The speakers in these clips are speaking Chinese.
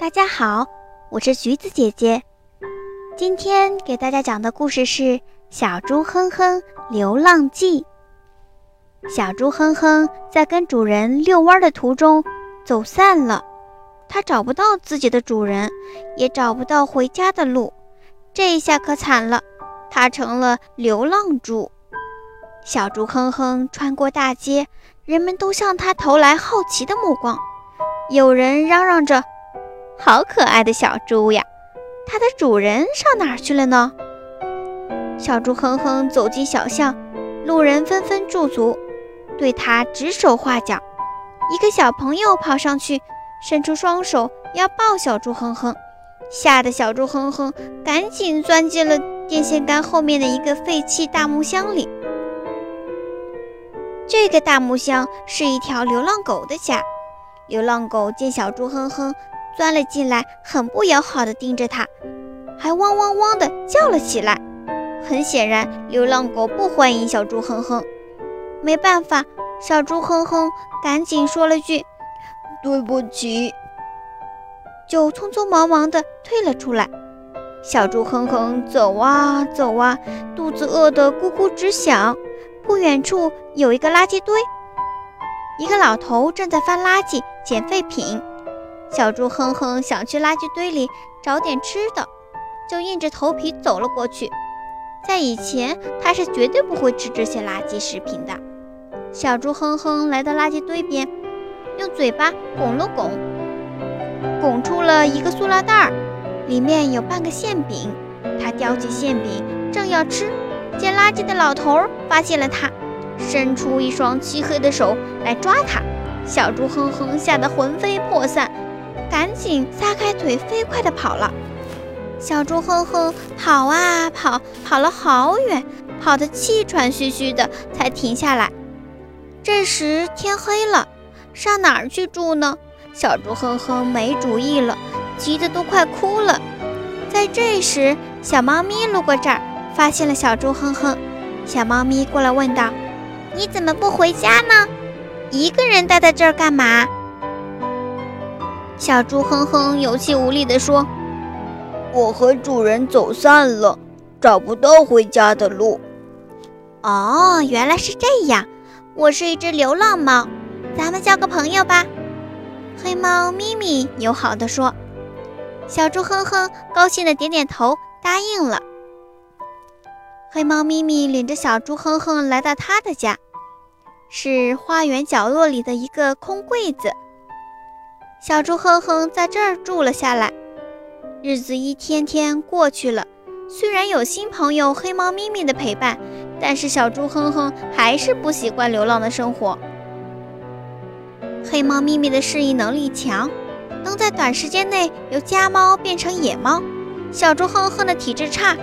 大家好，我是橘子姐姐。今天给大家讲的故事是《小猪哼哼流浪记》。小猪哼哼在跟主人遛弯的途中走散了，它找不到自己的主人，也找不到回家的路。这一下可惨了，它成了流浪猪。小猪哼哼穿过大街，人们都向它投来好奇的目光。有人嚷嚷着：“好可爱的小猪呀，它的主人上哪儿去了呢？”小猪哼哼走进小巷，路人纷纷驻足，对它指手画脚。一个小朋友跑上去，伸出双手要抱小猪哼哼，吓得小猪哼哼赶紧钻进了电线杆后面的一个废弃大木箱里。这个大木箱是一条流浪狗的家。流浪狗见小猪哼哼钻了进来，很不友好地盯着它，还汪汪汪地叫了起来。很显然，流浪狗不欢迎小猪哼哼。没办法，小猪哼哼赶紧说了句“对不起”，就匆匆忙忙地退了出来。小猪哼哼走啊走啊，肚子饿得咕咕直响。不远处有一个垃圾堆。一个老头正在翻垃圾捡废品，小猪哼哼想去垃圾堆里找点吃的，就硬着头皮走了过去。在以前，他是绝对不会吃这些垃圾食品的。小猪哼哼来到垃圾堆边，用嘴巴拱了拱，拱出了一个塑料袋儿，里面有半个馅饼。他叼起馅饼正要吃，捡垃圾的老头发现了他。伸出一双漆黑的手来抓它，小猪哼哼吓得魂飞魄散，赶紧撒开腿飞快地跑了。小猪哼哼跑啊跑，跑了好远，跑得气喘吁吁的，才停下来。这时天黑了，上哪儿去住呢？小猪哼哼没主意了，急得都快哭了。在这时，小猫咪路过这儿，发现了小猪哼哼。小猫咪过来问道。你怎么不回家呢？一个人待在这儿干嘛？小猪哼哼有气无力地说：“我和主人走散了，找不到回家的路。”哦，原来是这样。我是一只流浪猫，咱们交个朋友吧。黑猫咪咪友好地说。小猪哼哼高兴地点点头，答应了。黑猫咪咪领着小猪哼哼来到他的家。是花园角落里的一个空柜子，小猪哼哼在这儿住了下来。日子一天天过去了，虽然有新朋友黑猫咪咪的陪伴，但是小猪哼哼还是不习惯流浪的生活。黑猫咪咪的适应能力强，能在短时间内由家猫变成野猫。小猪哼哼的体质差，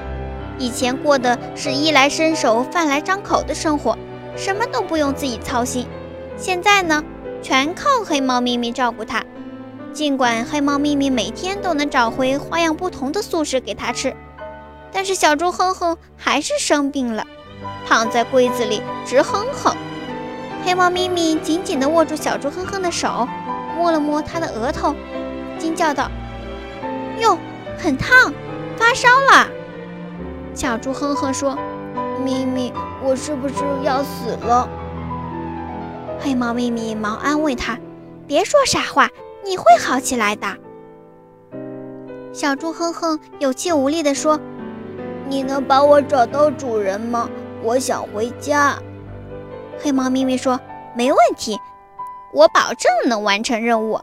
以前过的是衣来伸手、饭来张口的生活。什么都不用自己操心，现在呢，全靠黑猫咪咪照顾它。尽管黑猫咪咪每天都能找回花样不同的素食给它吃，但是小猪哼哼还是生病了，躺在柜子里直哼哼。黑猫咪咪紧紧地握住小猪哼哼的手，摸了摸它的额头，惊叫道：“哟，很烫，发烧了。”小猪哼哼说。咪咪，我是不是要死了？黑猫咪咪忙安慰他：“别说傻话，你会好起来的。”小猪哼哼有气无力地说：“你能帮我找到主人吗？我想回家。”黑猫咪咪说：“没问题，我保证能完成任务。”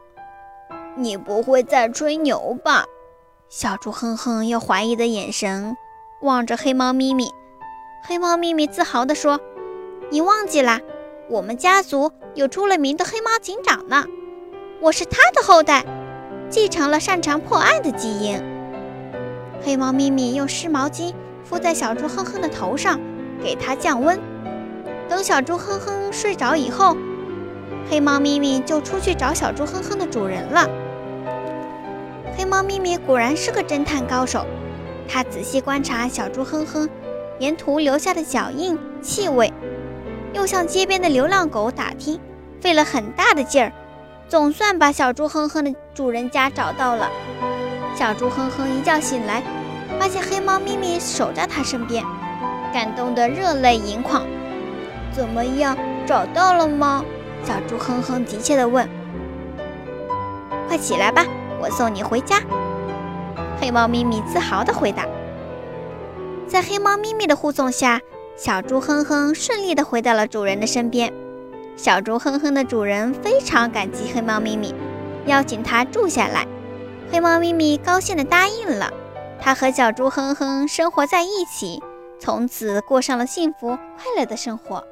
你不会在吹牛吧？小猪哼哼用怀疑的眼神望着黑猫咪咪。黑猫咪咪自豪地说：“你忘记啦，我们家族有出了名的黑猫警长呢，我是他的后代，继承了擅长破案的基因。”黑猫咪咪用湿毛巾敷在小猪哼哼的头上，给它降温。等小猪哼哼睡着以后，黑猫咪咪就出去找小猪哼哼的主人了。黑猫咪咪果然是个侦探高手，它仔细观察小猪哼哼。沿途留下的脚印、气味，又向街边的流浪狗打听，费了很大的劲儿，总算把小猪哼哼的主人家找到了。小猪哼哼一觉醒来，发现黑猫咪咪守在他身边，感动得热泪盈眶。怎么样，找到了吗？小猪哼哼急切地问。快起来吧，我送你回家。黑猫咪咪自豪地回答。在黑猫咪咪的护送下，小猪哼哼顺利地回到了主人的身边。小猪哼哼的主人非常感激黑猫咪咪，邀请它住下来。黑猫咪咪高兴地答应了。它和小猪哼哼生活在一起，从此过上了幸福快乐的生活。